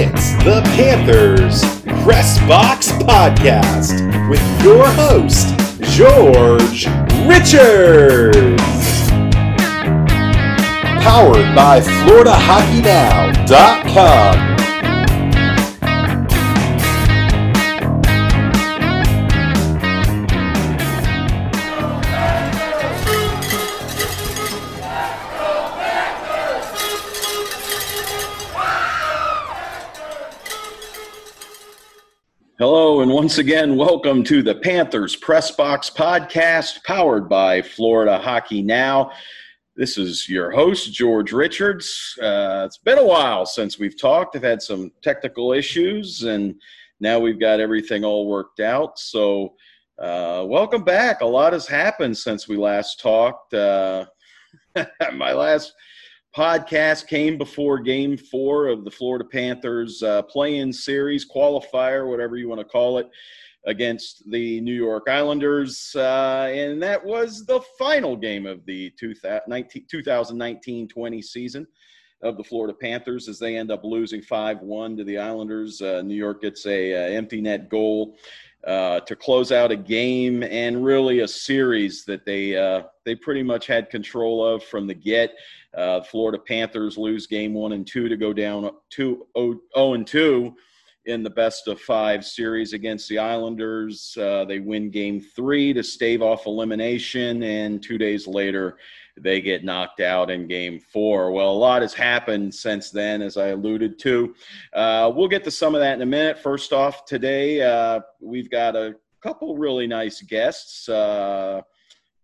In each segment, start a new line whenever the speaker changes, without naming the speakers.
It's the Panthers Press Box Podcast with your host, George Richards. Powered by FloridaHockeyNow.com.
once again, welcome to the Panthers Press Box Podcast, powered by Florida Hockey Now. This is your host, George Richards. Uh, it's been a while since we've talked. I've had some technical issues, and now we've got everything all worked out. So, uh, welcome back. A lot has happened since we last talked. Uh, my last podcast came before game four of the Florida Panthers uh, play in series, qualifier, whatever you want to call it, against the New York Islanders. Uh, and that was the final game of the 2019 20 season of the Florida Panthers as they end up losing 5 1 to the Islanders. Uh, New York gets a, a empty net goal. Uh, to close out a game and really a series that they uh, they pretty much had control of from the get. Uh, Florida Panthers lose game one and two to go down two oh, oh and two in the best of five series against the Islanders. Uh, they win game three to stave off elimination, and two days later, they get knocked out in game four. Well, a lot has happened since then, as I alluded to. Uh, we'll get to some of that in a minute. First off, today, uh, we've got a couple really nice guests. Uh,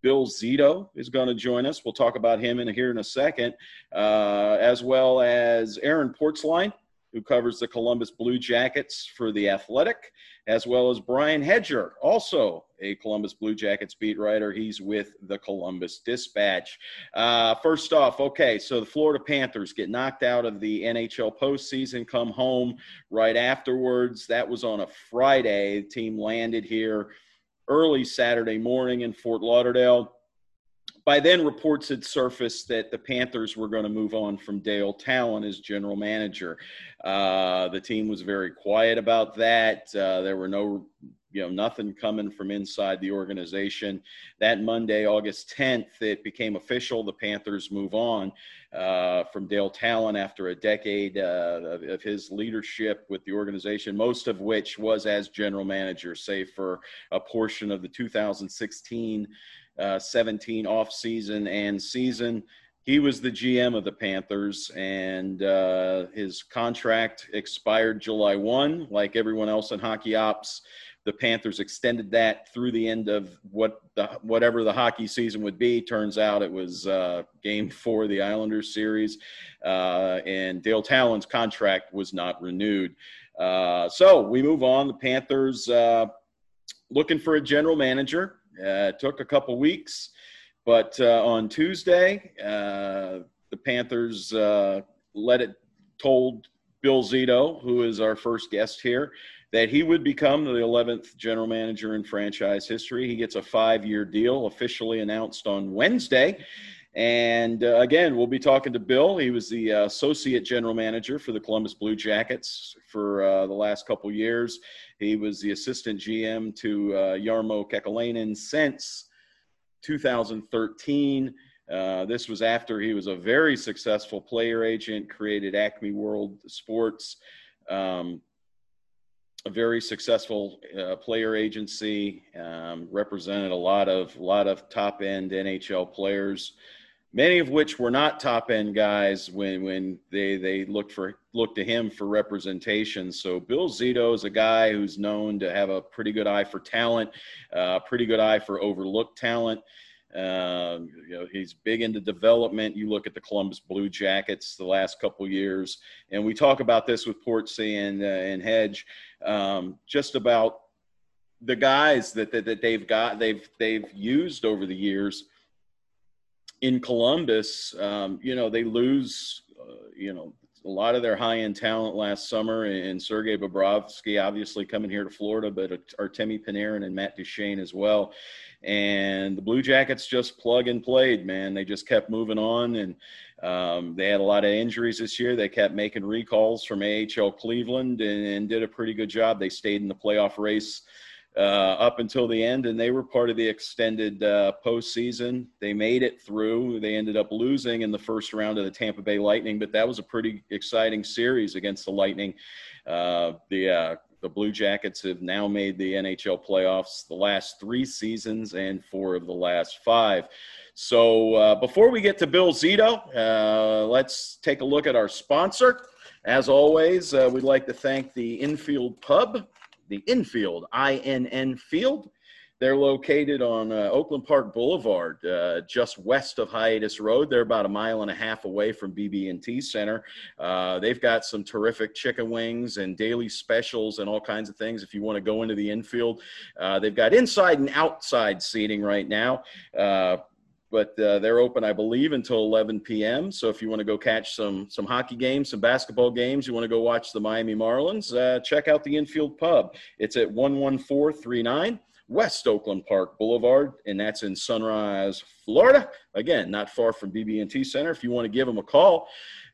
Bill Zito is going to join us. We'll talk about him in here in a second, uh, as well as Aaron Portzline, who covers the Columbus Blue Jackets for The Athletic, as well as Brian Hedger, also a Columbus Blue Jackets beat writer. He's with the Columbus Dispatch. Uh, first off, okay, so the Florida Panthers get knocked out of the NHL postseason, come home right afterwards. That was on a Friday. The team landed here early Saturday morning in Fort Lauderdale. By then, reports had surfaced that the Panthers were going to move on from Dale Tallon as general manager. Uh, the team was very quiet about that. Uh, there were no you know nothing coming from inside the organization that monday august 10th it became official the panthers move on uh, from dale tallon after a decade uh, of, of, his leadership with the organization most of which was as general manager save for a portion of the 2016 uh, 17 off season and season he was the GM of the Panthers, and uh, his contract expired July 1, like everyone else in hockey ops the Panthers extended that through the end of what the whatever the hockey season would be. Turns out it was uh, Game Four of the Islanders series, uh, and Dale Tallon's contract was not renewed. Uh, so we move on. The Panthers uh, looking for a general manager. Uh, it took a couple weeks, but uh, on Tuesday, the Panthers let it told Bill Zito, who is our first guest here, that he would become the 11th general manager in franchise history. He gets a five year deal officially announced on Wednesday. And uh, again, we'll be talking to Bill. He was the uh, associate general manager for the Columbus Blue Jackets for uh, the last couple years. He was the assistant GM to uh, Kekalainen since 2013. Uh, this was after he was a very successful player agent, created Acme World Sports. Um, a very successful uh, player agency, um, represented a lot of lot of top end NHL players, many of which were not top end guys when when they they looked for looked to him for representation. So Bill Zito is a guy who's known to have a pretty good eye for talent, uh, pretty good eye for overlooked talent. Uh, you know, he's big into development. You look at the Columbus Blue Jackets the last couple years, and we talk about this with Portsy and uh, and Hedge, um, just about the guys that, that that they've got they've they've used over the years in Columbus. Um, you know, they lose, uh, you know, a lot of their high end talent last summer, and Sergei Bobrovsky obviously coming here to Florida, but Artemi Panarin and Matt Duchene as well. And the Blue Jackets just plug and played, man. They just kept moving on, and um, they had a lot of injuries this year. They kept making recalls from AHL Cleveland and, and did a pretty good job. They stayed in the playoff race uh, up until the end, and they were part of the extended uh, postseason. They made it through. They ended up losing in the first round of the Tampa Bay Lightning, but that was a pretty exciting series against the Lightning. Uh, the uh, the Blue Jackets have now made the NHL playoffs the last three seasons and four of the last five. So uh, before we get to Bill Zito, uh, let's take a look at our sponsor. As always, uh, we'd like to thank the Infield Pub the infield, INN Field. They're located on uh, Oakland Park Boulevard, uh, just west of Hiatus Road. They're about a mile and a half away from BB&T Center. Uh, they've got some terrific chicken wings and daily specials and all kinds of things. If you want to go into the infield, uh, they've got inside and outside seating right now. But uh, they're open, I believe, until 11 p.m. So if you want to go catch some some hockey games, some basketball games, you want to go watch the Miami Marlins, uh, check out the Infield Pub. It's at 11439 West Oakland Park Boulevard, and that's in Sunrise, Florida. Again, not far from BB&T Center. If you want to give them a call,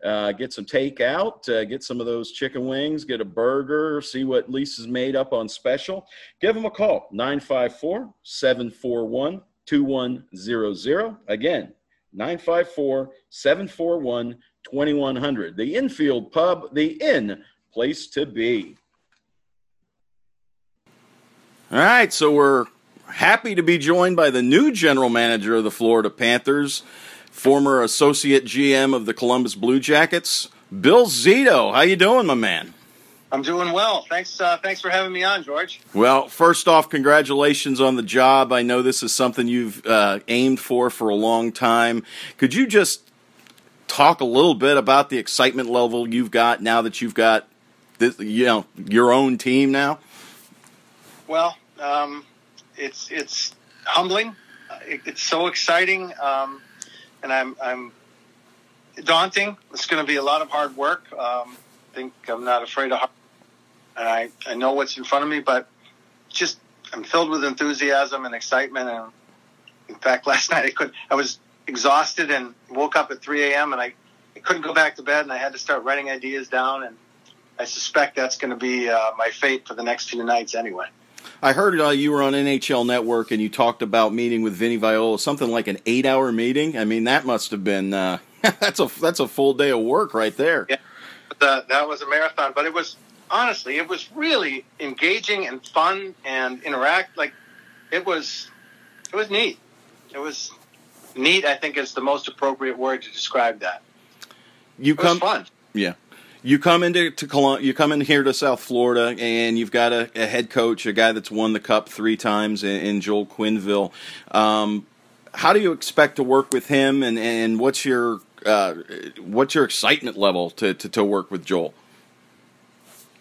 uh, get some takeout, uh, get some of those chicken wings, get a burger, see what Lisa's made up on special. Give them a call, 954 741 2100. Again, 954 741 2100. The infield pub, the in place to be. All right, so we're happy to be joined by the new general manager of the Florida Panthers, former associate GM of the Columbus Blue Jackets, Bill Zito. How you doing, my man?
I'm doing well. Thanks. Uh, thanks for having me on, George.
Well, first off, congratulations on the job. I know this is something you've uh, aimed for for a long time. Could you just talk a little bit about the excitement level you've got now that you've got this, you know, your own team now?
Well, um, it's it's humbling. It, it's so exciting, um, and I'm I'm daunting. It's going to be a lot of hard work. Um, I think I'm not afraid of hard and I, I know what's in front of me, but just I'm filled with enthusiasm and excitement. And in fact, last night I could I was exhausted and woke up at 3 a.m. and I, I couldn't go back to bed and I had to start writing ideas down. And I suspect that's going to be uh, my fate for the next few nights anyway.
I heard uh, you were on NHL Network and you talked about meeting with Vinny Viola, something like an eight-hour meeting. I mean, that must have been uh, that's a that's a full day of work right there.
Yeah, the, that was a marathon, but it was honestly, it was really engaging and fun and interact. Like it was, it was neat. It was neat. I think is the most appropriate word to describe that.
You
it
come
fun.
Yeah. You come into to Colum- you come in here to South Florida, and you've got a, a, head coach, a guy that's won the cup three times in, in Joel Quenneville. Um, how do you expect to work with him, and, and what's your uh, what's your excitement level to, to, to work with Joel?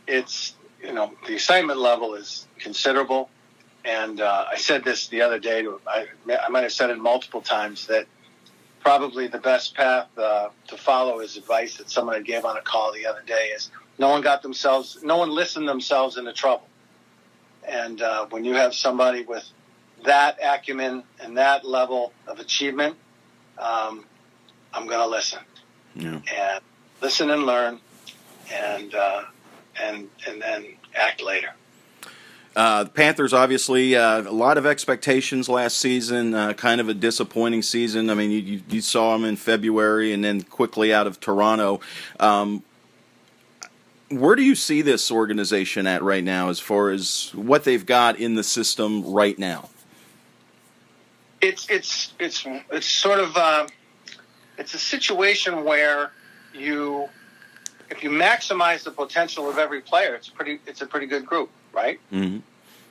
It's you know the excitement level is considerable, and uh, I said this the other day. To, I, I might have said it multiple times that probably the best path uh, to follow is advice that someone I gave on a call the other day is no one got themselves, no one listened themselves into trouble. And uh, when you have somebody with that acumen and that level of achievement, um, I'm going to listen yeah. and listen and learn. And uh, and and then act later.
Uh, the Panthers, obviously, uh, a lot of expectations last season. Uh, kind of a disappointing season. I mean, you, you, saw them in February and then quickly out of Toronto. Um, where do you see this organization at right now, as far as what they've got in the system right now?
It's it's it's it's sort of uh, it's a situation where you if you maximize the potential of every player, it's pretty it's a pretty good group, right?
Mm-hmm.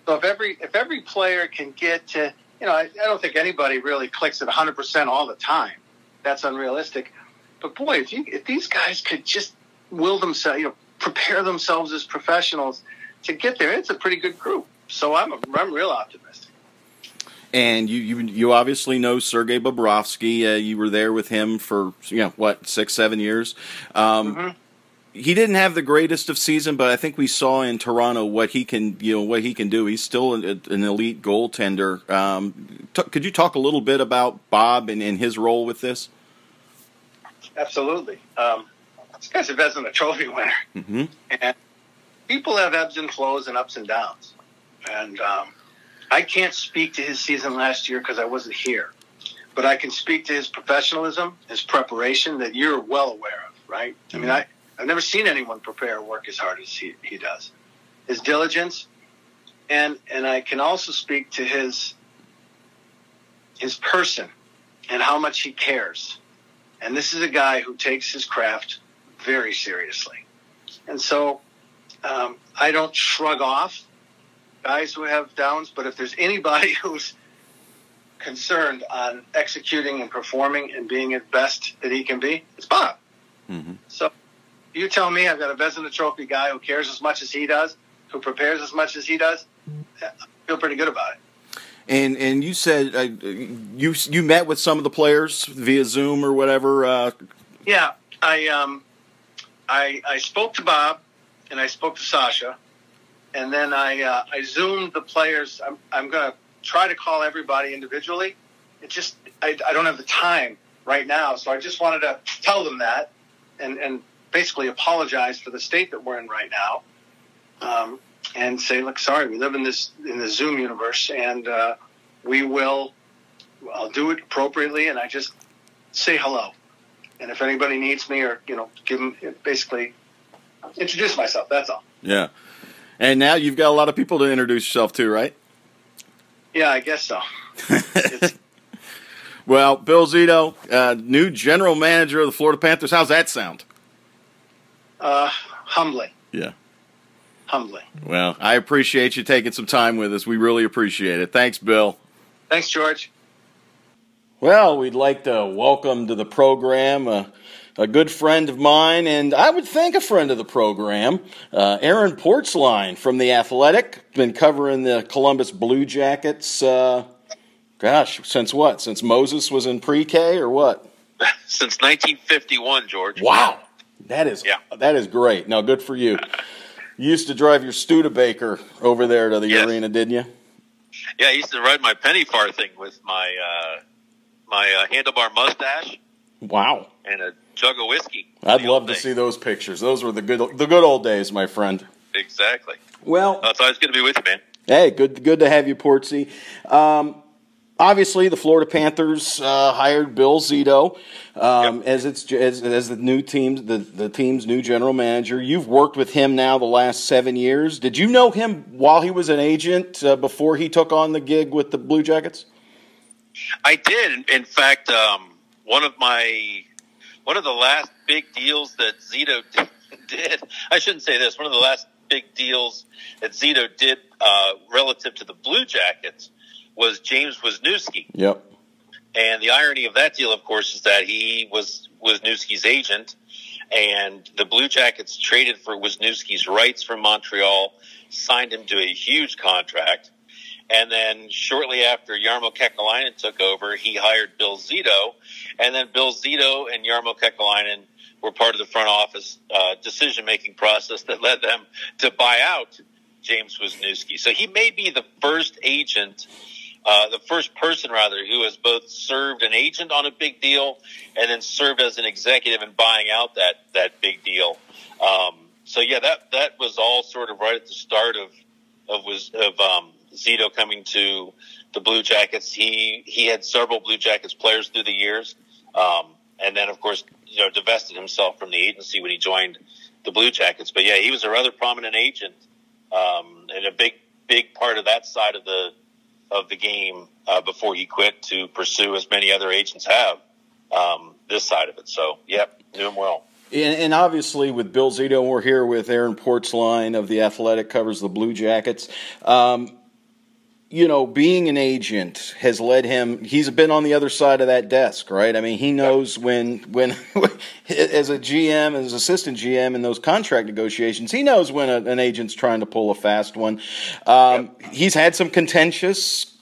So if every if every player can get to you know, I, I don't think anybody really clicks at 100 percent all the time. That's unrealistic. But boy, if you if these guys could just will themselves, you know, prepare themselves as professionals to get there, it's a pretty good group. So I'm a, I'm real optimistic.
And you, you, you obviously know Sergei Bobrovsky. Uh, you were there with him for you know what six, seven years. Um, mm-hmm he didn't have the greatest of season, but I think we saw in Toronto what he can, you know, what he can do. He's still an, an elite goaltender. Um, t- could you talk a little bit about Bob and, and his role with this?
Absolutely. Um, this guy's a Vezina Trophy winner,
mm-hmm.
and people have ebbs and flows and ups and downs. And um, I can't speak to his season last year because I wasn't here, but I can speak to his professionalism, his preparation that you're well aware of, right? Mm-hmm. I mean, I I've never seen anyone prepare work as hard as he, he does. His diligence, and and I can also speak to his his person and how much he cares. And this is a guy who takes his craft very seriously. And so um, I don't shrug off guys who have downs, but if there's anybody who's concerned on executing and performing and being at best that he can be, it's Bob.
Mm-hmm.
So you tell me I've got a Vezina Trophy guy who cares as much as he does, who prepares as much as he does. I feel pretty good about it.
And and you said uh, you you met with some of the players via Zoom or whatever. Uh...
Yeah, I um, I I spoke to Bob, and I spoke to Sasha, and then I uh, I zoomed the players. I'm I'm gonna try to call everybody individually. It just I, I don't have the time right now, so I just wanted to tell them that, and and basically apologize for the state that we're in right now, um, and say, look, sorry, we live in this in the Zoom universe, and uh, we will. I'll do it appropriately, and I just say hello. And if anybody needs me, or you know, give them basically introduce myself. That's all.
Yeah. And now you've got a lot of people to introduce yourself to, right?
Yeah, I guess so.
well, Bill Zito, uh, new general manager of the Florida Panthers. How's that sound?
Uh, humbling.
Yeah.
Humbling.
Well, I appreciate you taking some time with us. We really appreciate it. Thanks, Bill.
Thanks, George.
Well, we'd like to welcome to the program a, a good friend of mine, and I would think a friend of the program, uh, Aaron Portzline from The Athletic. Been covering the Columbus Blue Jackets, uh, gosh, since what? Since Moses was in pre K or what?
Since 1951, George.
Wow. That is
yeah.
that is great. Now, good for you. You used to drive your Studebaker over there to the yes. arena, didn't you?
Yeah, I used to ride my penny farthing with my uh, my uh, handlebar mustache.
Wow!
And a jug of whiskey.
I'd love to see those pictures. Those were the good the good old days, my friend.
Exactly.
Well,
that's always good to be with you, man.
Hey, good good to have you, Portsy. Um, obviously the Florida Panthers uh, hired Bill Zito um, yep. as its as, as the new team the, the team's new general manager. You've worked with him now the last seven years. Did you know him while he was an agent uh, before he took on the gig with the Blue Jackets?
I did. In fact, um, one of my one of the last big deals that Zito did. I shouldn't say this. One of the last big deals that Zito did uh, relative to the Blue Jackets was James Wisniewski.
Yep.
And the irony of that deal, of course, is that he was Wisniewski's agent, and the Blue Jackets traded for Wisniewski's rights from Montreal, signed him to a huge contract, and then shortly after Jarmo Kekalainen took over, he hired Bill Zito, and then Bill Zito and Jarmo Kekalainen were part of the front office uh, decision making process that led them to buy out James Wisniewski. So he may be the first agent uh, the first person rather who has both served an agent on a big deal and then served as an executive in buying out that that big deal. Um, so yeah, that that was all sort of right at the start of of was of um, Zito coming to the Blue Jackets. He he had several Blue Jackets players through the years, um, and then of course you know divested himself from the agency when he joined the Blue Jackets. But yeah, he was a rather prominent agent um, and a big big part of that side of the of the game uh, before he quit to pursue, as many other agents have, um, this side of it. So, yep, knew him well.
And, and, obviously, with Bill Zito, we're here with Aaron Portzline of the Athletic, covers the Blue Jackets. Um, you know, being an agent has led him. He's been on the other side of that desk, right? I mean, he knows when, when, as a GM, as assistant GM in those contract negotiations, he knows when a, an agent's trying to pull a fast one. Um, yep. He's had some contentious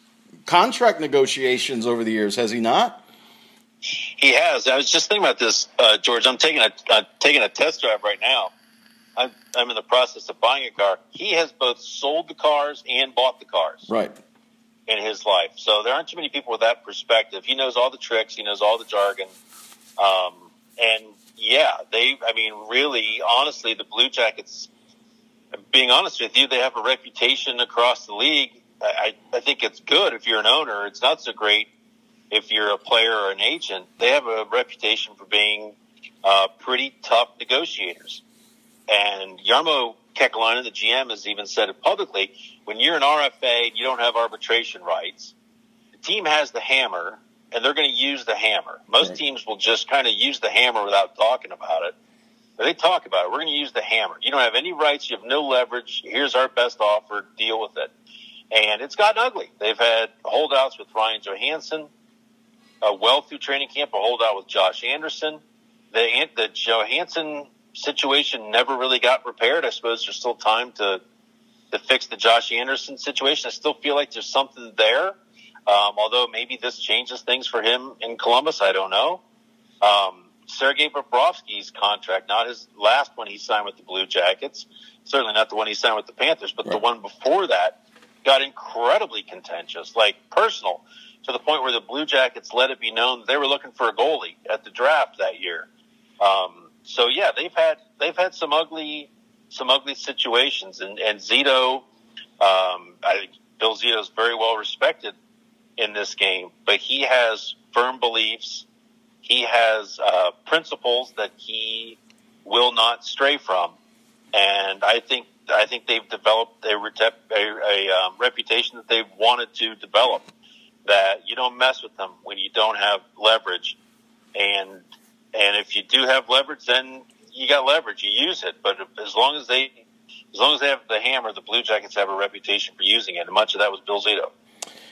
contract negotiations over the years, has he not?
He has. I was just thinking about this, uh, George. I'm taking a uh, taking a test drive right now I'm, I'm in the process of buying a car. He has both sold the cars and bought the cars
Right.
in his life. So there aren't too many people with that perspective. He knows all the tricks. He knows all the jargon. Um, and yeah, they, I mean, really, honestly, the Blue Jackets, being honest with you, they have a reputation across the league. I, I think it's good if you're an owner. It's not so great if you're a player or an agent. They have a reputation for being uh, pretty tough negotiators. And Jarmo Kekalainen, the GM, has even said it publicly. When you're an RFA and you don't have arbitration rights, the team has the hammer, and they're going to use the hammer. Most
Right.
teams will just kind of use the hammer without talking about it. But they talk about it. We're going to use the hammer. You don't have any rights. You have no leverage. Here's our best offer. Deal with it. And it's gotten ugly. They've had holdouts with Ryan Johansen, a well through training camp, a holdout with Josh Anderson. The, the Johansen situation never really got repaired. I suppose there's still time to to fix the Josh Anderson situation. I still feel like there's something there. Um, although maybe this changes things for him in Columbus, I don't know. Um, Sergei Bobrovsky's contract, not his last one he signed with the Blue Jackets, certainly not the one he signed with the Panthers, but the one before that got incredibly contentious, like personal, to the point where the Blue Jackets let it be known they were looking for a goalie at the draft that year. Um, so yeah, they've had they've had some ugly some ugly situations, and and Zito, um, I think Bill Zito is very well respected in this game, but he has firm beliefs. He has uh, principles that he will not stray from, and I think I think they've developed a, a, a um, reputation that they've wanted to develop. That you don't mess with them when you don't have leverage, and and if you do have leverage, then you got leverage. You use it, but as long as they as long as they have the hammer, the Blue Jackets have a reputation for using it, and much of that was Bill Zito.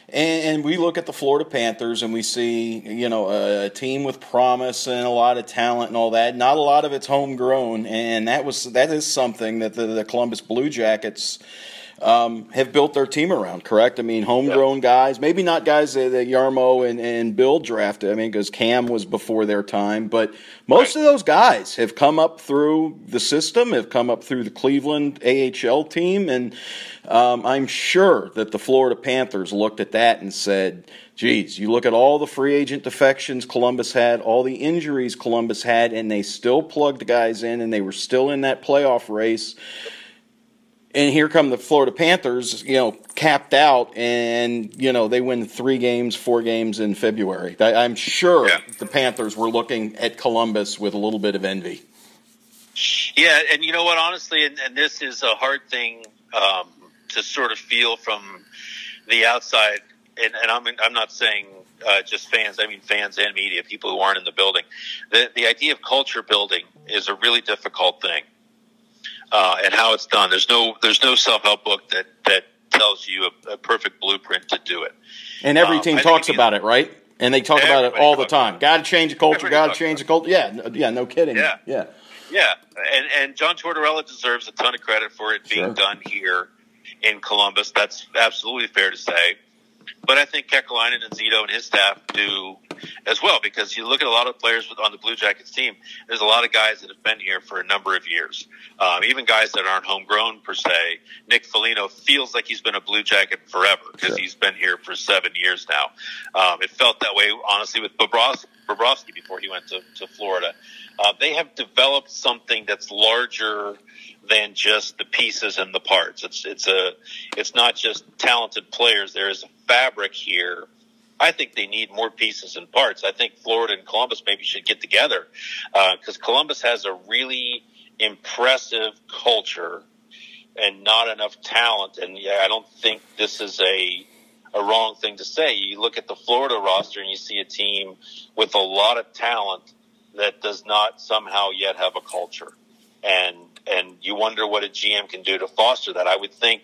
And, and we look at the Florida Panthers and we see, you know, a, a team with promise and a lot of talent and all that. Not a lot of it's homegrown, and that was that is something that the, the Columbus Blue Jackets um, have built their team around. Correct? I mean, homegrown guys, maybe not guys that, that Jarmo and, and Bill drafted. I mean, because Cam was before their time, but most of those guys have come up through the system, have come up through the Cleveland AHL team, and um, I'm sure that the Florida Panthers looked at that and said, geez, you look at all the free agent defections Columbus had, all the injuries Columbus had, and they still plugged guys in and they were still in that playoff race. And here come the Florida Panthers, you know, capped out, and you know they win three games, four games in February. I, I'm sure
Yeah.
the Panthers were looking at Columbus with a little bit of envy.
Yeah, and you know what? Honestly, and, and this is a hard thing um, to sort of feel from the outside. And, and I'm I'm not saying uh, just fans. I mean fans and media, people who aren't in the building. The the idea of culture building is a really difficult thing, uh, and how it's done. There's no there's no self help book that that tells you a, a perfect blueprint to do it.
And every
Um,
team
think
talks about it, right? And they talk about it all the time. Got to change the culture. Got to change the culture. Yeah, no- yeah, no kidding.
Yeah.
yeah.
Yeah, and and John Tortorella deserves a ton of credit for it being
Sure.
done here in Columbus. That's absolutely fair to say. But I think Kekalainen and Zito and his staff do as well because you look at a lot of players with- on the Blue Jackets team. There's a lot of guys that have been here for a number of years, um, even guys that aren't homegrown per se. Nick Foligno feels like he's been a Blue Jacket forever because
Sure.
he's been here for seven years now. Um, it felt that way, honestly, with Bobrovsky, Bobrovsky before he went to, to Florida. Uh, they have developed something that's larger than just the pieces and the parts. It's it's a it's not just talented players. There is a fabric here. I think they need more pieces and parts. I think Florida and Columbus maybe should get together uh, because Columbus has a really impressive culture and not enough talent. And yeah, I don't think this is a a wrong thing to say. You look at the Florida roster and you see a team with a lot of talent that does not somehow yet have a culture. And and you wonder what a GM can do to foster that. I would think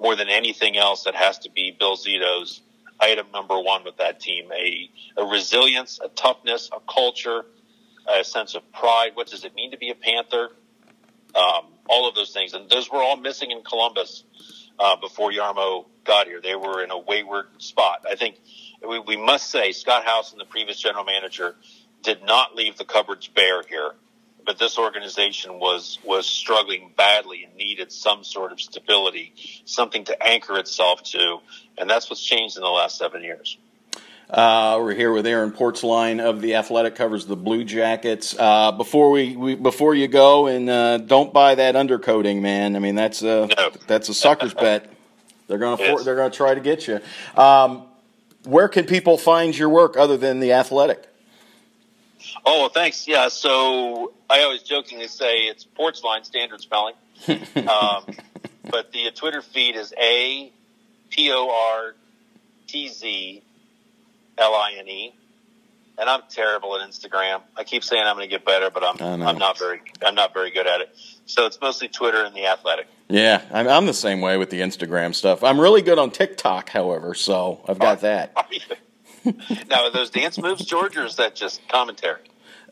more than anything else that has to be Bill Zito's item number one with that team. A a resilience, a toughness, a culture, a sense of pride. What does it mean to be a Panther? Um, all of those things. And those were all missing in Columbus uh, before Jarmo got here. They were in a wayward spot. I think we, we must say Scott Howson and the previous general manager did not leave the cupboards bare here. But this organization was was struggling badly and needed some sort of stability, something to anchor itself to, and that's what's changed in the last seven years.
Uh, we're here with Aaron Portzline of the Athletic, covers the Blue Jackets. Uh, before we, we, before you go and uh, don't buy that undercoating, man. I mean that's a no. that's a sucker's bet. They're gonna for, they're gonna try to get you. Um, where can people find your work other than the Athletic?
Oh, well, thanks. Yeah, so I always jokingly say it's Portzline standard spelling, um, but the Twitter feed is a p o r t z L I N E. And I'm terrible at Instagram. I keep saying I'm going to get better, but I'm I'm not very I'm not very good at it. So it's mostly Twitter and the Athletic.
Yeah, I'm, I'm the same way with the Instagram stuff. I'm really good on TikTok, however, so I've got that.
now, are those dance moves, George, or is that just commentary?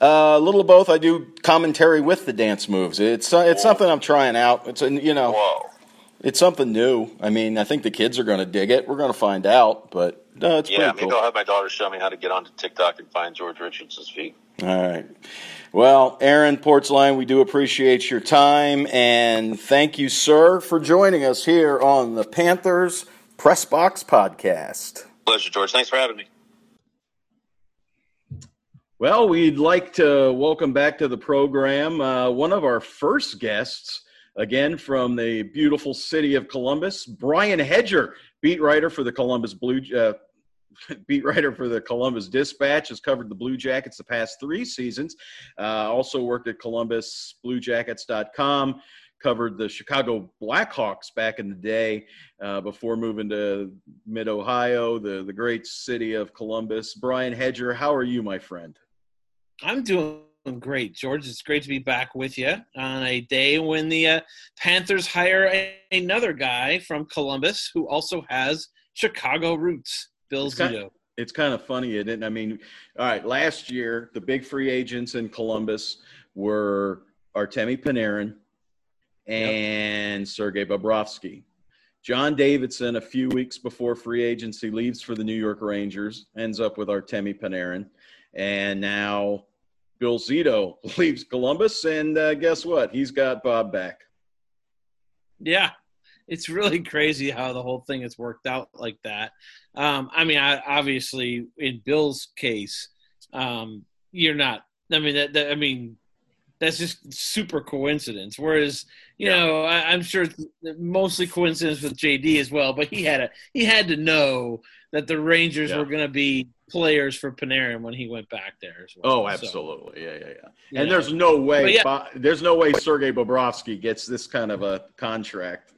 Uh, a little of both. I do commentary with the dance moves. It's uh, it's Whoa. something I'm trying out. It's a you know, Whoa. it's something new. I mean, I think the kids are going to dig it. We're going to find out, but no, it's
yeah.
Maybe
cool. I'll have my daughter show me how to get onto TikTok and find George Richardson's feet.
All right. Well, Aaron Portzline, we do appreciate your time and thank you, sir, for joining us here on the Panthers Press Box Podcast.
Pleasure, George. Thanks for having me.
Well, we'd like to welcome back to the program uh, one of our first guests, again from the beautiful city of Columbus, Brian Hedger, beat writer for the Columbus Blue. Uh, beat writer for the Columbus Dispatch, has covered the Blue Jackets the past three seasons. Uh, also worked at ColumbusBlueJackets.com, covered the Chicago Blackhawks back in the day uh, before moving to Mid Ohio, the, the great city of Columbus. Brian Hedger, how are you, my friend?
I'm doing great, George. It's great to be back with you on a day when the uh, Panthers hire a, another guy from Columbus who also has Chicago roots, Bill it's Zito.
Kind of, it's kind of funny, isn't it? I mean, all right, last year the big free agents in Columbus were Artemi Panarin and yep. Sergei Bobrovsky. John Davidson, a few weeks before free agency, leaves for the New York Rangers, ends up with Artemi Panarin. And now Bill Zito leaves Columbus, and uh, guess what? He's got Bob back.
Yeah, it's really crazy how the whole thing has worked out like that. Um, I mean, I, obviously, in Bill's case, um, you're not. I mean, that, that, I mean, that's just super coincidence. Whereas, you yeah. know, I, am sure mostly coincidence with JD as well. But he had a he had to know that the Rangers yeah. were going to be players for Panarin when he went back there as well.
Oh, absolutely, so, yeah, yeah, yeah. And yeah. there's no way, yeah. there's no way Sergei Bobrovsky gets this kind of a contract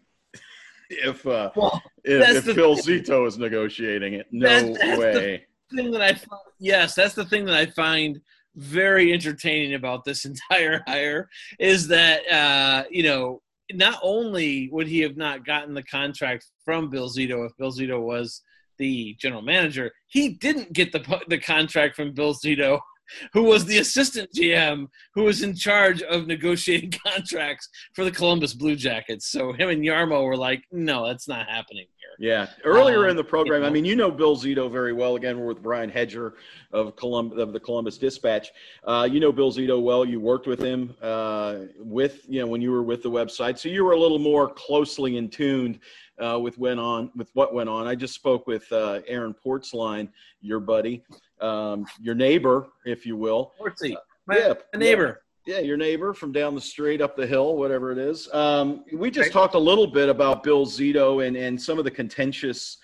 if uh, well, if, if Phil Zito is negotiating it. No that's, that's way.
thing that I find, yes, that's the thing that I find very entertaining about this entire hire is that uh, you know not only would he have not gotten the contract from Bill Zito if Bill Zito was the general manager. He didn't get the the contract from Bill Zito, who was the assistant GM, who was in charge of negotiating contracts for the Columbus Blue Jackets. So him and Jarmo were like, "No, that's not happening here."
Yeah, earlier um, in the program, you know, I mean, you know Bill Zito very well. Again, we're with Brian Hedger of Colum- of the Columbus Dispatch. Uh, you know Bill Zito well. You worked with him uh, with you know when you were with the website, so you were a little more closely in tuned uh, with went on with what went on. I just spoke with uh, Aaron Portzline, your buddy, um, your neighbor, if you will.
Portsy, my, yeah, my neighbor.
Yeah, your neighbor from down the street, up the hill, whatever it is. Um, we just right. talked a little bit about Bill Zito and, and some of the contentious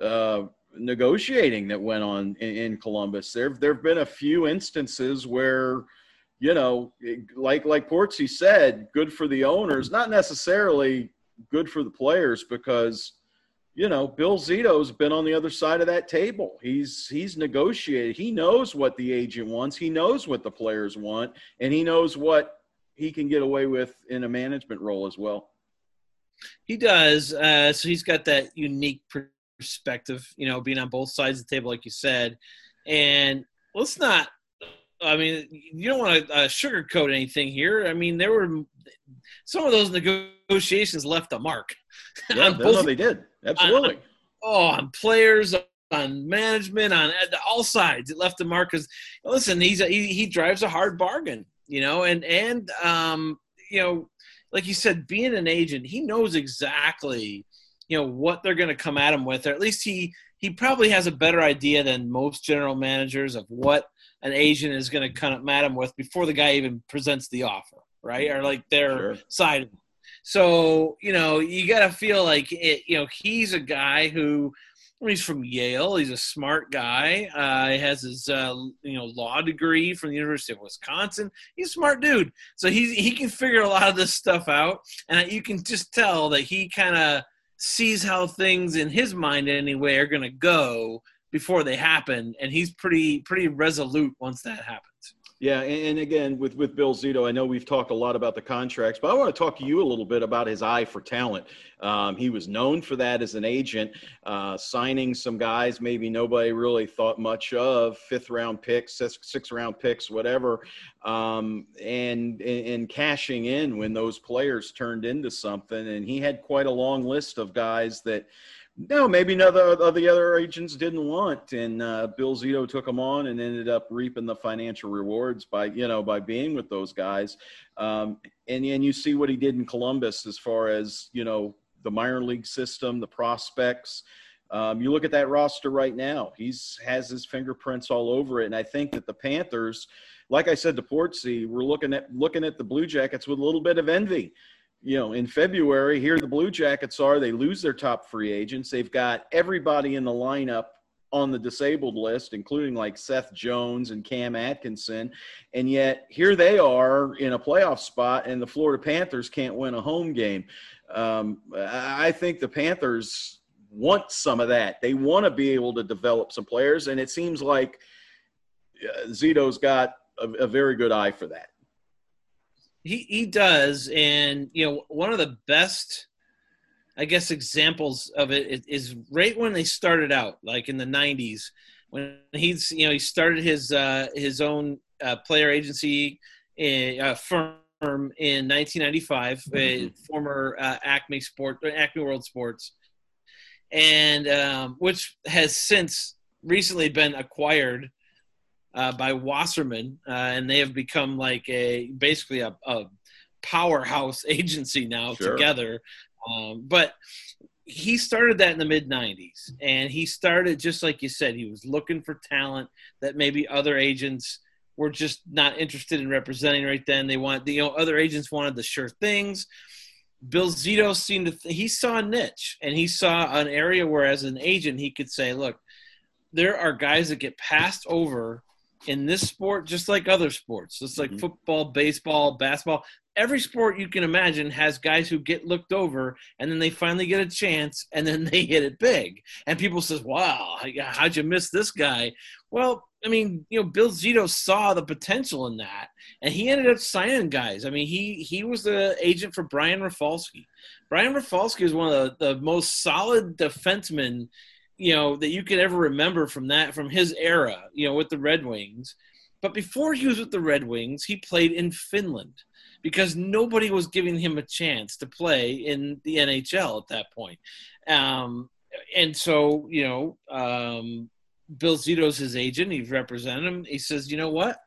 uh, negotiating that went on in, in Columbus. There, there have been a few instances where, you know, like like Portsy said, good for the owners, not necessarily good for the players because you know Bill Zito's been on the other side of that table. He's he's negotiated. He knows what the agent wants. He knows what the players want, and he knows what he can get away with in a management role as well.
He does. Uh, so he's got that unique perspective, you know, being on both sides of the table, like you said. And let's not. I mean, you don't want to uh, sugarcoat anything here. I mean, there were some of those negotiations left a mark.
Yeah, both, they did. Absolutely.
On, oh, on players, on management, on all sides, it left a mark. Because listen, he's a, he he drives a hard bargain. you know, and and um, you know, like you said, being an agent, he knows exactly, you know, what they're going to come at him with, or at least he he probably has a better idea than most general managers of what an agent is going to come at him with before the guy even presents the offer, right? Or like their
Sure.
side. So you know, you got to feel like it. You know, he's a guy who. He's from Yale. He's a smart guy. Uh, he has his, uh, you know, law degree from the University of Wisconsin. He's a smart dude, so he he can figure a lot of this stuff out, and you can just tell that he kind of sees how things in his mind anyway are going to go before they happen, and he's pretty pretty resolute once that happens.
Yeah, and, again, with with Bill Zito, I know we've talked a lot about the contracts, but I want to talk to you a little bit about his eye for talent. Um, he was known for that as an agent, uh, signing some guys maybe nobody really thought much of, fifth round picks, six round picks, whatever, um, and, and and cashing in when those players turned into something. And he had quite a long list of guys that no, maybe none of the- other agents didn't want, and uh, Bill Zito took them on and ended up reaping the financial rewards by you know by being with those guys. Um, and and you see what he did in Columbus as far as you know the minor league system, the prospects. Um, you look at that roster right now; he's has his fingerprints all over it, and I think that the Panthers, like I said to Portsy, we're looking at looking at the Blue Jackets with a little bit of envy you know, in February, here the Blue Jackets are. They lose their top free agents. They've got everybody in the lineup on the disabled list, including like Seth Jones and Cam Atkinson. And yet here they are in a playoff spot, and the Florida Panthers can't win a home game. Um, I think the Panthers want some of that. They want to be able to develop some players, and it seems like uh, Zito's got a, a very good eye for that.
He he does, and you know one of the best, I guess, examples of it is, right when they started out, like in the '90s, when he's you know he started his uh, his own uh, player agency uh, firm in 1995,
Mhm.
uh, former uh, Acme Sport Acme World Sports, and um, which has since recently been acquired uh, by Wasserman, uh, and they have become like a basically a, a powerhouse agency now
Sure.
together. Um, but he started that in the mid '90s, and he started just like you said. He was looking for talent that maybe other agents were just not interested in representing right then. They want you know other agents wanted the sure things. Bill Zito seemed to th- he saw a niche and he saw an area where as an agent he could say, look, there are guys that get passed over in this sport just like other sports. Just like
Mhm.
football baseball basketball. Every sport you can imagine has guys who get looked over and then they finally get a chance and then they hit it big. And people says wow how'd you miss this guy? Well i mean you know bill zito saw the potential in that and he ended up signing guys. I mean he he was the agent for brian rafalski. Brian rafalski is one of the, the most solid defensemen you know that you could ever remember from that from his era you know with the red wings. But before he was with the red wings he played in finland because nobody was giving him a chance to play in the nhl at that point. Um, and so you know um, bill zito's his agent. He's represented him. He says you know what?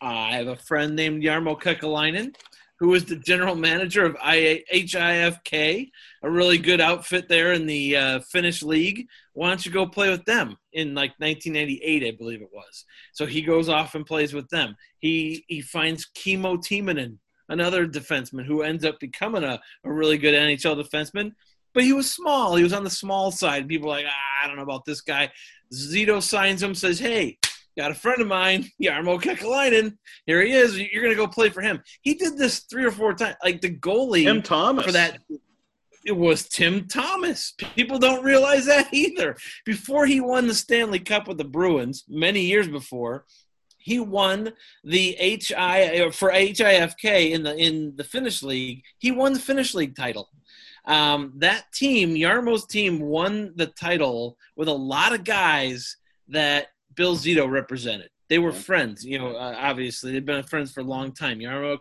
I have a friend named jarmo kekalainen who is the general manager of HIFK, a really good outfit there in the uh, Finnish league. Why don't you go play with them in like 1998, I believe it was. So he goes off and plays with them. He he finds Kimmo Timonen, another defenseman who ends up becoming a, a really good NHL defenseman. But he was small. He was on the small side. People like, ah, I don't know about this guy. Zito signs him, says, Hey, got a friend of mine, Jarmo Kekalainen. Here he is. You're going to go play for him. He did this three or four times. Like the goalie
Tim Thomas
for that it was Tim Thomas. People don't realize that either. Before he won the Stanley Cup with the Bruins, many years before, he won the HI for HIFK in the in the Finnish league. He won the Finnish league title. Um, that team, Jarmo's team, won the title with a lot of guys that Bill Zito represented. They were friends, you know. Uh, obviously, they've been friends for a long time. Jarmo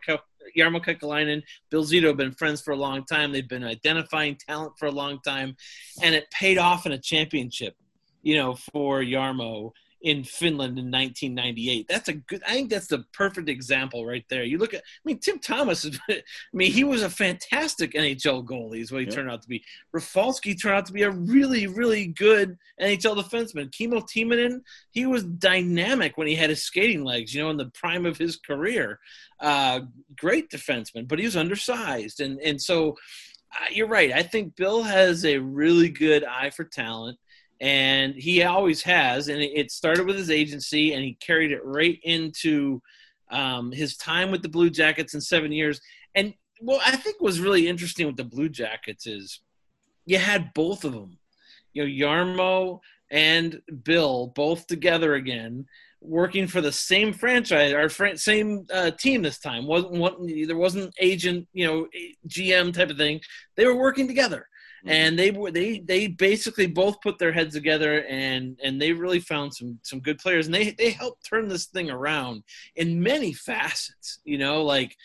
Jarmo Kekalainen, Bill Zito have been friends for a long time. They've been identifying talent for a long time, and it paid off in a championship, you know, for Jarmo in Finland in 1998. That's a good. I think that's the perfect example right there. You look at. I mean, Tim Thomas. I mean, he was a fantastic NHL goalie. Is what he yeah. turned out to be. Rafalski turned out to be a really, really good NHL defenseman. Kimmo Timonen. He was dynamic when he had his skating legs. You know, in the prime of his career. Uh, great defenseman, but he was undersized, and and so. Uh, you're right. I think Bill has a really good eye for talent and he always has. And it started with his agency, and he carried it right into um, his time with the Blue Jackets in seven years. And what I think was really interesting with the Blue Jackets is you had both of them, you know, Jarmo and Bill both together again, working for the same franchise or fr- same uh, team this time. wasn't one, there wasn't agent, you know, GM type of thing. They were working together. Mm-hmm. and they were they they basically both put their heads together and and they really found some some good players. And they they helped turn this thing around in many facets you know like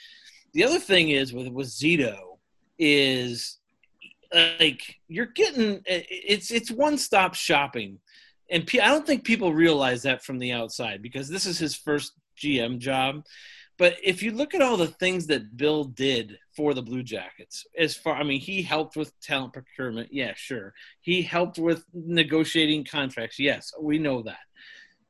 the other thing is with with zito is like you're getting it's it's one stop shopping. And i don't think people realize that from the outside because this is his first gm job but if you look at all the things that Bill did for the Blue Jackets, as far I mean, he helped with talent procurement, yeah, sure. He helped with negotiating contracts, yes, we know that.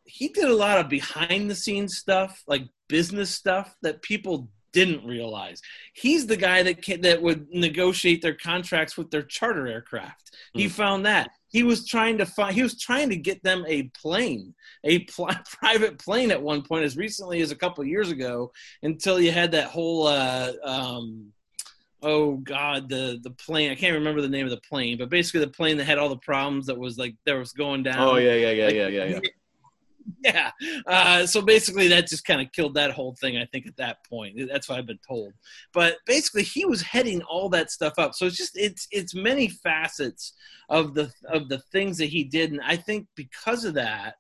He did a lot of behind the scenes stuff, like business stuff that people didn't realize. He's the guy that can, that would negotiate their contracts with their charter aircraft. He hmm. found that he was trying to find he was trying to get them a plane a pl- private plane at one point as recently as a couple years ago until you had that whole uh, um, oh god the the plane i can't remember the name of the plane but basically the plane that had all the problems that was like that was going down.
Oh yeah yeah yeah like, yeah yeah yeah
yeah. Uh, so basically, that just kind of killed that whole thing. I think at that point, that's what I've been told. But basically, he was heading all that stuff up. So it's just it's it's many facets of the of the things that he did, and I think because of that,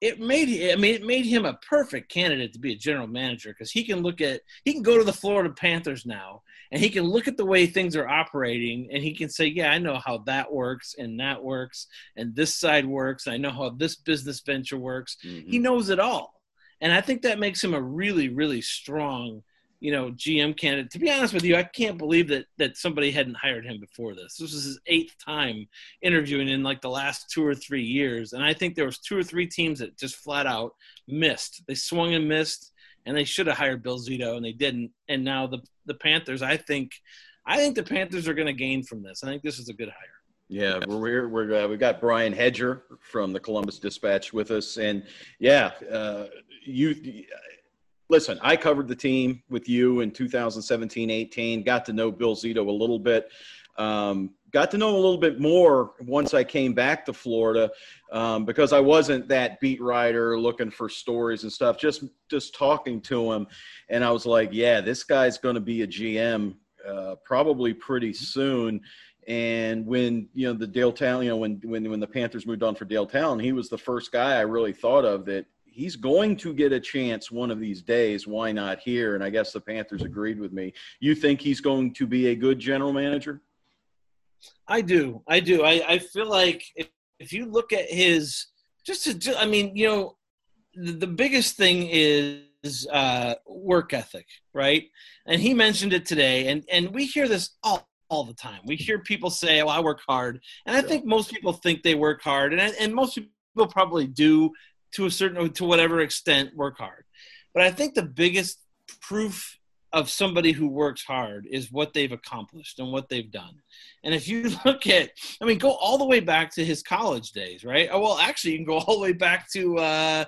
it made I mean it made him a perfect candidate to be a general manager because he can look at he can go to the Florida Panthers now and he can look at the way things are operating and he can say yeah I know how that works and that works and this side works I know how this business venture works mm-hmm. he knows it all and I think that makes him a really really strong you know, GM candidate. To be honest with you, I can't believe that that somebody hadn't hired him before this. This was his eighth time interviewing in like the last two or three years, and I think there was two or three teams that just flat out missed. They swung and missed, and they should have hired Bill Zito, and they didn't. And now the the Panthers, I think, I think the Panthers are going to gain from this. I think this is a good hire.
Yeah, we're we're uh, we got Brian Hedger from the Columbus Dispatch with us, and yeah, uh, you listen, I covered the team with you in 2017 18, got to know Bill Zito a little bit. Um, got to know him a little bit more once I came back to Florida um, because I wasn't that beat writer looking for stories and stuff. Just just talking to him, and I was like, yeah, this guy's going to be a GM uh, probably pretty soon. And when you know the Dale Tallon, you know when when when the Panthers moved on for Dale Tallon, he was the first guy I really thought of that he's going to get a chance one of these days. Why not here? And I guess the Panthers agreed with me. You think he's going to be a good general manager?
I do. I do. I, I feel like if, if you look at his, just to, I mean, you know, the, the biggest thing is uh, work ethic, right? And he mentioned it today, and and we hear this all all the time. We hear people say, "Oh, I work hard," and I think most people think they work hard, and and most people probably do to a certain to whatever extent work hard. But I think the biggest proof of somebody who works hard is what they've accomplished and what they've done. And if you look at, I mean, go all the way back to his college days, right? Oh, well, actually, you can go all the way back to uh,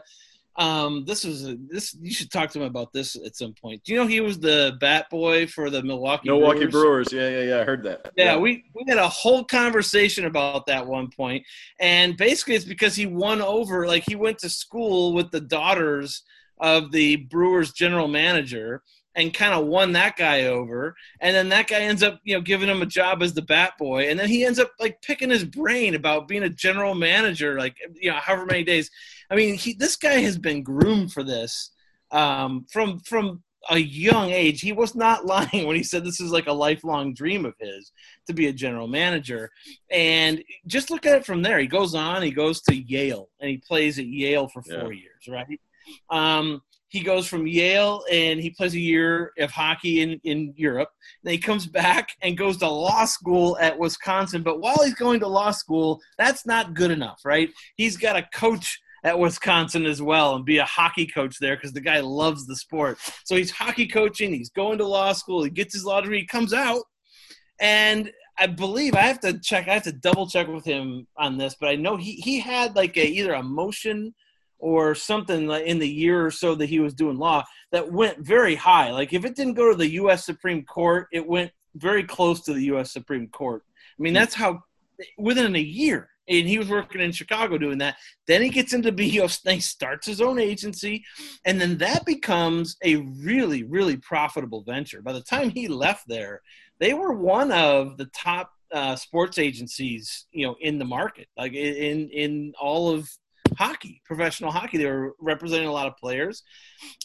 um, this was a, this. You should talk to him about this at some point. Do you know he was the bat boy for the Milwaukee
Milwaukee
Brewers?
Brewers. Yeah, yeah, yeah. I heard that.
Yeah, yeah, we we had a whole conversation about that one point, and basically it's because he won over. Like he went to school with the daughters of the Brewers general manager, and kind of won that guy over. And then that guy ends up, you know, giving him a job as the bat boy. And then he ends up like picking his brain about being a general manager, like, you know, however many days. I mean, he, this guy has been groomed for this um, from, from a young age. He was not lying when he said this is like a lifelong dream of his to be a general manager. And just look at it from there. He goes on, he goes to Yale, and he plays at Yale for four
Yeah.
years, right? Um, he goes from Yale and he plays a year of hockey in, in Europe. Then he comes back and goes to law school at Wisconsin. But while he's going to law school, that's not good enough, right? He's got to coach at Wisconsin as well and be a hockey coach there because the guy loves the sport. So he's hockey coaching, he's going to law school, he gets his law degree, he comes out, and I believe I have to check, I have to double check with him on this, but I know he, he had like a, either a motion or something in the year or so that he was doing law that went very high. Like if it didn't go to the U.S. Supreme Court, it went very close to the U.S. Supreme Court. I mean, that's how within a year, and he was working in Chicago doing that. Then he gets into BO, he starts his own agency, and then that becomes a really, really profitable venture. By the time he left there, they were one of the top uh, sports agencies, you know, in the market, like in in all of hockey, professional hockey. They were representing a lot of players.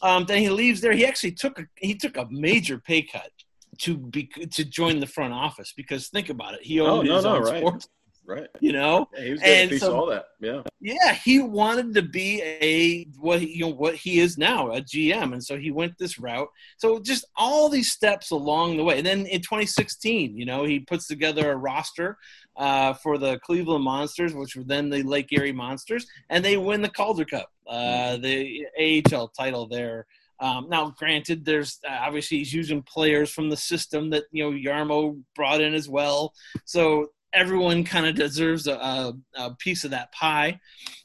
Um, then he leaves there. He actually took a, he took a major pay cut to be to join the front office because think about it, he
Oh,
owned
no,
his
no,
own
right.
sports,
Right.
you know.
Yeah, he was
And so-
all that. Yeah.
Yeah, he wanted to be a what he, you know what he is now a GM, and so he went this route. So just all these steps along the way, and then in 2016, you know, he puts together a roster uh, for the Cleveland Monsters, which were then the Lake Erie Monsters, and they win the Calder Cup, uh, the AHL title there. Um, now, granted, there's uh, obviously he's using players from the system that you know Jarmo brought in as well, so everyone kind of deserves a, a, a piece of that pie.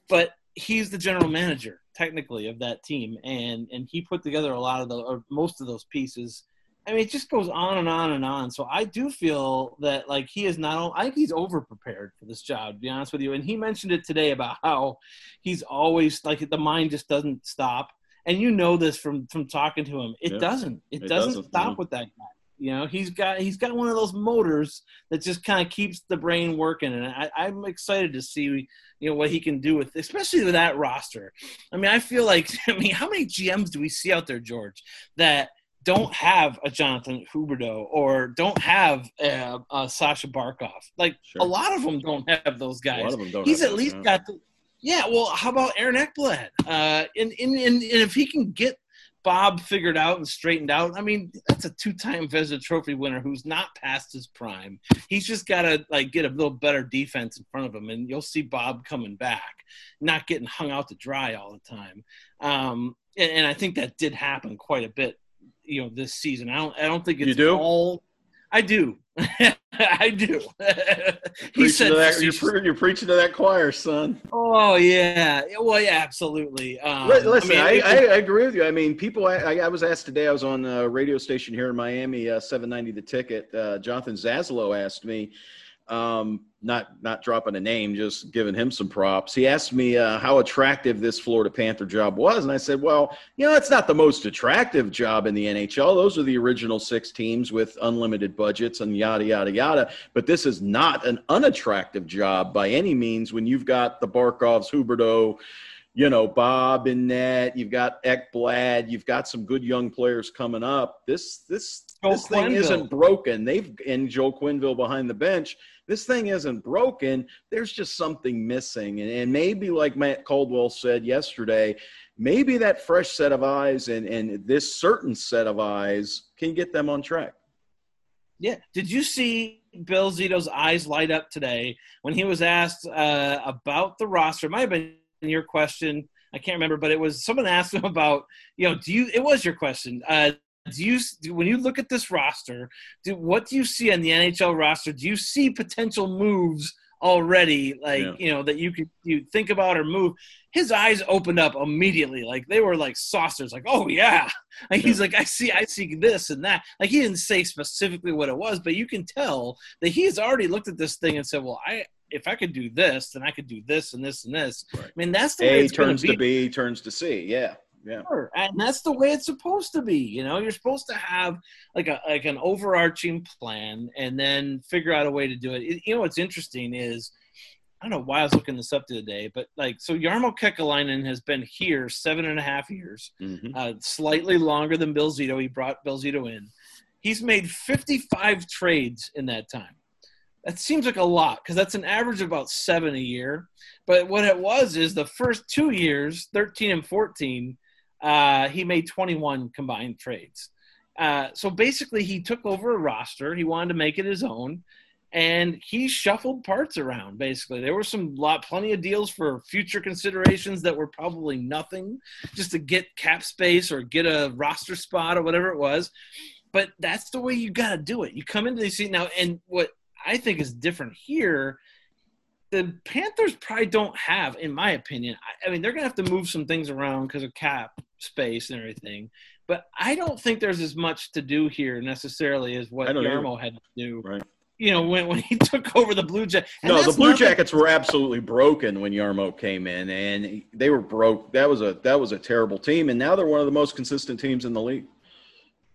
But he's the general manager technically of that team, and and he put together a lot of the or most of those pieces. I mean, it just goes on and on and on. So I do feel that like he is not. I think he's over prepared for this job. To be honest with you, and he mentioned it today about how he's always like the mind just doesn't stop. And you know this from from talking to him. It
Yeah.
doesn't. It,
It
doesn't,
doesn't,
stop with that guy. You know, he's got he's got one of those motors that just kind of keeps the brain working, and I, I'm excited to see you know what he can do with, especially with that roster. I mean, I feel like I mean, how many GMs do we see out there, George, that don't have a Jonathan Huberdeau or don't have a, a Sasha Barkov? Like
Sure.
a lot of them don't have those
A lot
guys.
of them don't.
He's at least got the. Yeah, well, how about Aaron Ekblad? Uh, and, and, and, and if he can get Bob figured out and straightened out. I mean, that's a two-time Vezina Trophy winner who's not past his prime. He's just got to like get a little better defense in front of him, and you'll see Bob coming back, not getting hung out to dry all the time. Um, and, and I think that did happen quite a bit, you know, this season. I don't, I don't think it's
You do?
all. I do. I do. he said
that, you're, pre- you're preaching to that choir, son.
Oh yeah, well yeah, absolutely. Um,
Li- Listen, I,
mean,
I,
it-
I agree with you. I mean, people. I, I was asked today. I was on a radio station here in Miami, uh, 790 The Ticket. Uh, Jonathan Zaslow asked me, um, not not dropping a name, just giving him some props. He asked me uh, how attractive this Florida Panther job was, and I said, well, you know, it's not the most attractive job in the NHL. Those are the original six teams with unlimited budgets and yada yada yada. But this is not an unattractive job by any means. When you've got the Barkovs, Huberdeau you know, Bob in net. You've got Ekblad. You've got some good young players coming up. This this
Joe
this thing isn't broken. They've and Joe Quenneville behind the bench. This thing isn't broken. There's just something missing, and, and maybe like Matt Caldwell said yesterday, maybe that fresh set of eyes and and this certain set of eyes can get them on track.
Yeah. Did you see Bill Zito's eyes light up today when he was asked uh, about the roster? It might have been your question. I can't remember, but it was someone asked him about, you know, do you, it was your question. Uh, do you, when you look at this roster, do, what do you see on the NHL roster? Do you see potential moves already, like,
Yeah.
you know, that you could you think about or move? His eyes opened up immediately. Like they were like saucers, like, oh yeah. Like he's like, I see, I see this and that. Like he didn't say specifically what it was, but you can tell that he's already looked at this thing and said, well, I if I could do this, then I could do this and this and this.
Right.
I mean, that's the way
A
it's going
turns
to.
B, turns to C. Yeah, yeah.
Sure. And that's the way it's supposed to be. You know, you're supposed to have like a like an overarching plan and then figure out a way to do it. it you know, what's interesting is I don't know why I was looking this up the other day, but like, so Jarmo Kekalainen has been here seven and a half years,
Mhm.
uh, slightly longer than Bill Zito. He brought Bill Zito in. He's made 55 trades in that time. That seems like a lot because that's an average of about seven a year. But what it was is the first two years, 13 and 14, uh, he made 21 combined trades. Uh, so basically, he took over a roster. He wanted to make it his own, and he shuffled parts around. Basically, there were some lot, plenty of deals for future considerations that were probably nothing, just to get cap space or get a roster spot or whatever it was. But that's the way you got to do it. You come into these seat now, and what I think is different here the Panthers probably don't have, in my opinion. I, I mean, they're going to have to move some things around because of cap space and everything. But I don't think there's as much to do here necessarily as what. Jarmo had to do.
Right.
You know, when, when he took over the Blue Jackets.
No, the Blue Jackets were absolutely broken when Jarmo came in, and they were broke. That was a that was a terrible team, and now they're one of the most consistent teams in the league.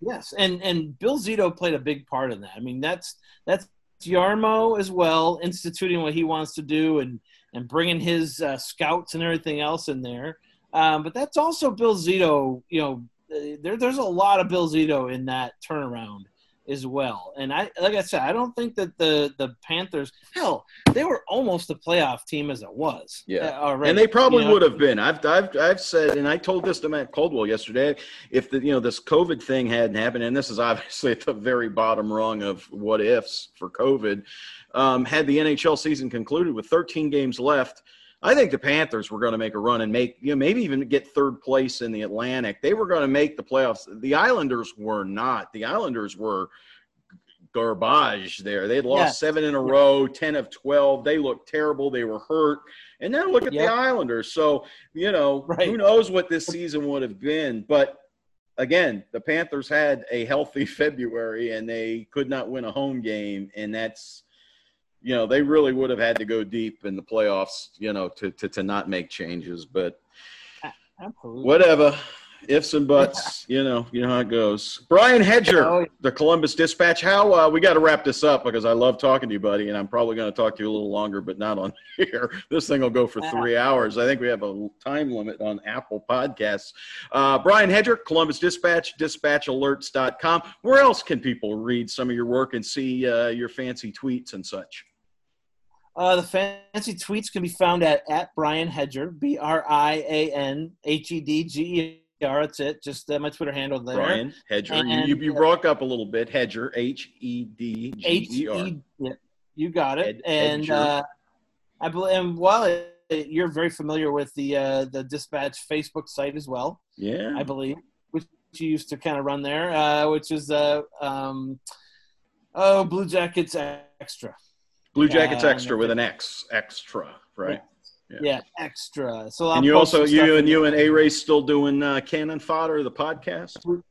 Yes, and and Bill Zito played a big part in that. I mean, that's that's Jarmo as well, instituting what he wants to do and and bringing his uh, scouts and everything else in there. Um, but that's also Bill Zito. You know, uh, there there's a lot of Bill Zito in that turnaround as well. And I like I said, I don't think that the the Panthers hell they were almost a playoff team as it was.
Yeah.
uh, already.
And they probably
You know?
would have been. I've, I've, I've said, and I told this to Matt Caldwell yesterday. If the, you know, this COVID thing hadn't happened, and this is obviously at the very bottom rung of what ifs for COVID, um, had the NHL season concluded with 13 games left, I think the Panthers were going to make a run and make, you know, maybe even get third place in the Atlantic. They were going to make the playoffs. The Islanders were not. The Islanders were garbage there. They'd lost
Yes.
seven in a row, 10 of 12. They looked terrible. They were hurt. And now look at
Yep.
the Islanders. So, you know,
Right.
who knows what this season would have been. But again, the Panthers had a healthy February and they could not win a home game. And that's, you know, they really would have had to go deep in the playoffs, you know, to, to, to not make changes. But
Absolutely.
whatever. Ifs and buts, you know, you know how it goes. Brian Hedger,
Oh, yeah.
the Columbus Dispatch. How uh, we got to wrap this up because I love talking to you, buddy, and I'm probably going to talk to you a little longer, but not on here. This thing will go for three hours. I think we have a time limit on Apple Podcasts. Uh, Brian Hedger, Columbus Dispatch, DispatchAlerts.com. Where else can people read some of your work and see uh, your fancy tweets and such?
Uh, the fancy tweets can be found at at Brian Hedger, B R I A N H E D G E R. That's it. Just uh, my Twitter handle there.
Brian Hedger. You,
And,
you, you
uh,
broke up a little bit. Hedger, H E D G E R.
Yeah, you got it.
Hed-
and uh, I believe, and while it, you're very familiar with the uh, the Dispatch Facebook site as well,
Yeah.
I believe, which you used to kind of run there, uh, which is uh, um, oh Blue Jackets Extra.
Blue Jackets Extra with an X, extra, right? Yeah.
Yeah, extra. So I'll
and you also you and you and A Ray still doing uh, Cannon Fodder, the podcast.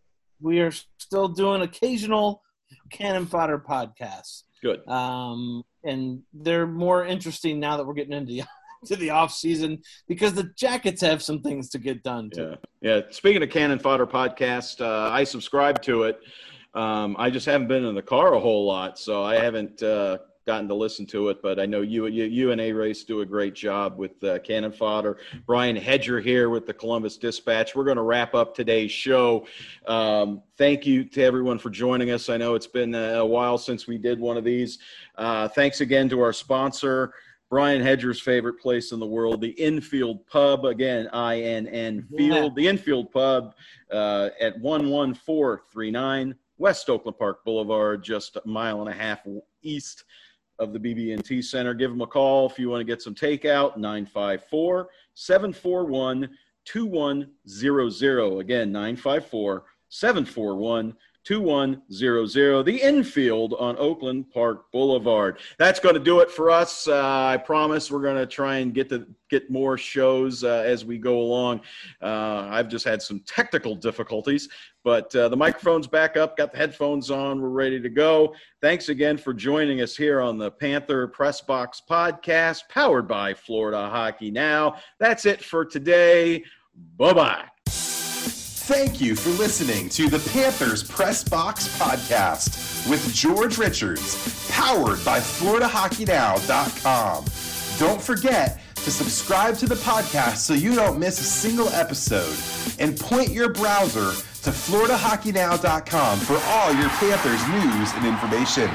we are still doing occasional cannon fodder podcasts
Good.
um, and they're more interesting now that we're getting into the, to the off season because the jackets have some things to get done too.
Yeah, yeah. Speaking of Cannon Fodder podcast, uh, I subscribe to it. Um, I just haven't been in the car a whole lot, so I haven't uh, gotten to listen to it. But I know you, you, you and A Race do a great job with uh, Cannon Fodder. Brian Hedger here with the Columbus Dispatch. We're going to wrap up today's show. Um, thank you to everyone for joining us. I know it's been a while since we did one of these. Uh, thanks again to our sponsor. Brian Hedger's favorite place in the world, the Infield Pub. Again, I N N Field, the Infield Pub uh, at 11439 West Oakland Park Boulevard, just a mile and a half east of the BB&T Center. Give them a call if you want to get some takeout, 954 741 2100. Again, 954 741 2100. The infield on Oakland Park Boulevard. That's going to do it for us. Uh, I promise we're going to try and get to get more shows uh, as we go along. Uh, I've just had some technical difficulties, but uh, the microphone's back up, got the headphones on, we're ready to go. Thanks again for joining us here on the Panther Press Box podcast, powered by Florida Hockey Now. That's it for today. Bye bye.
Thank you for listening to the Panthers Press Box Podcast with George Richards, powered by FloridaHockeyNow.com. Don't forget to subscribe to the podcast so you don't miss a single episode. And point your browser to FloridaHockeyNow.com for all your Panthers news and information.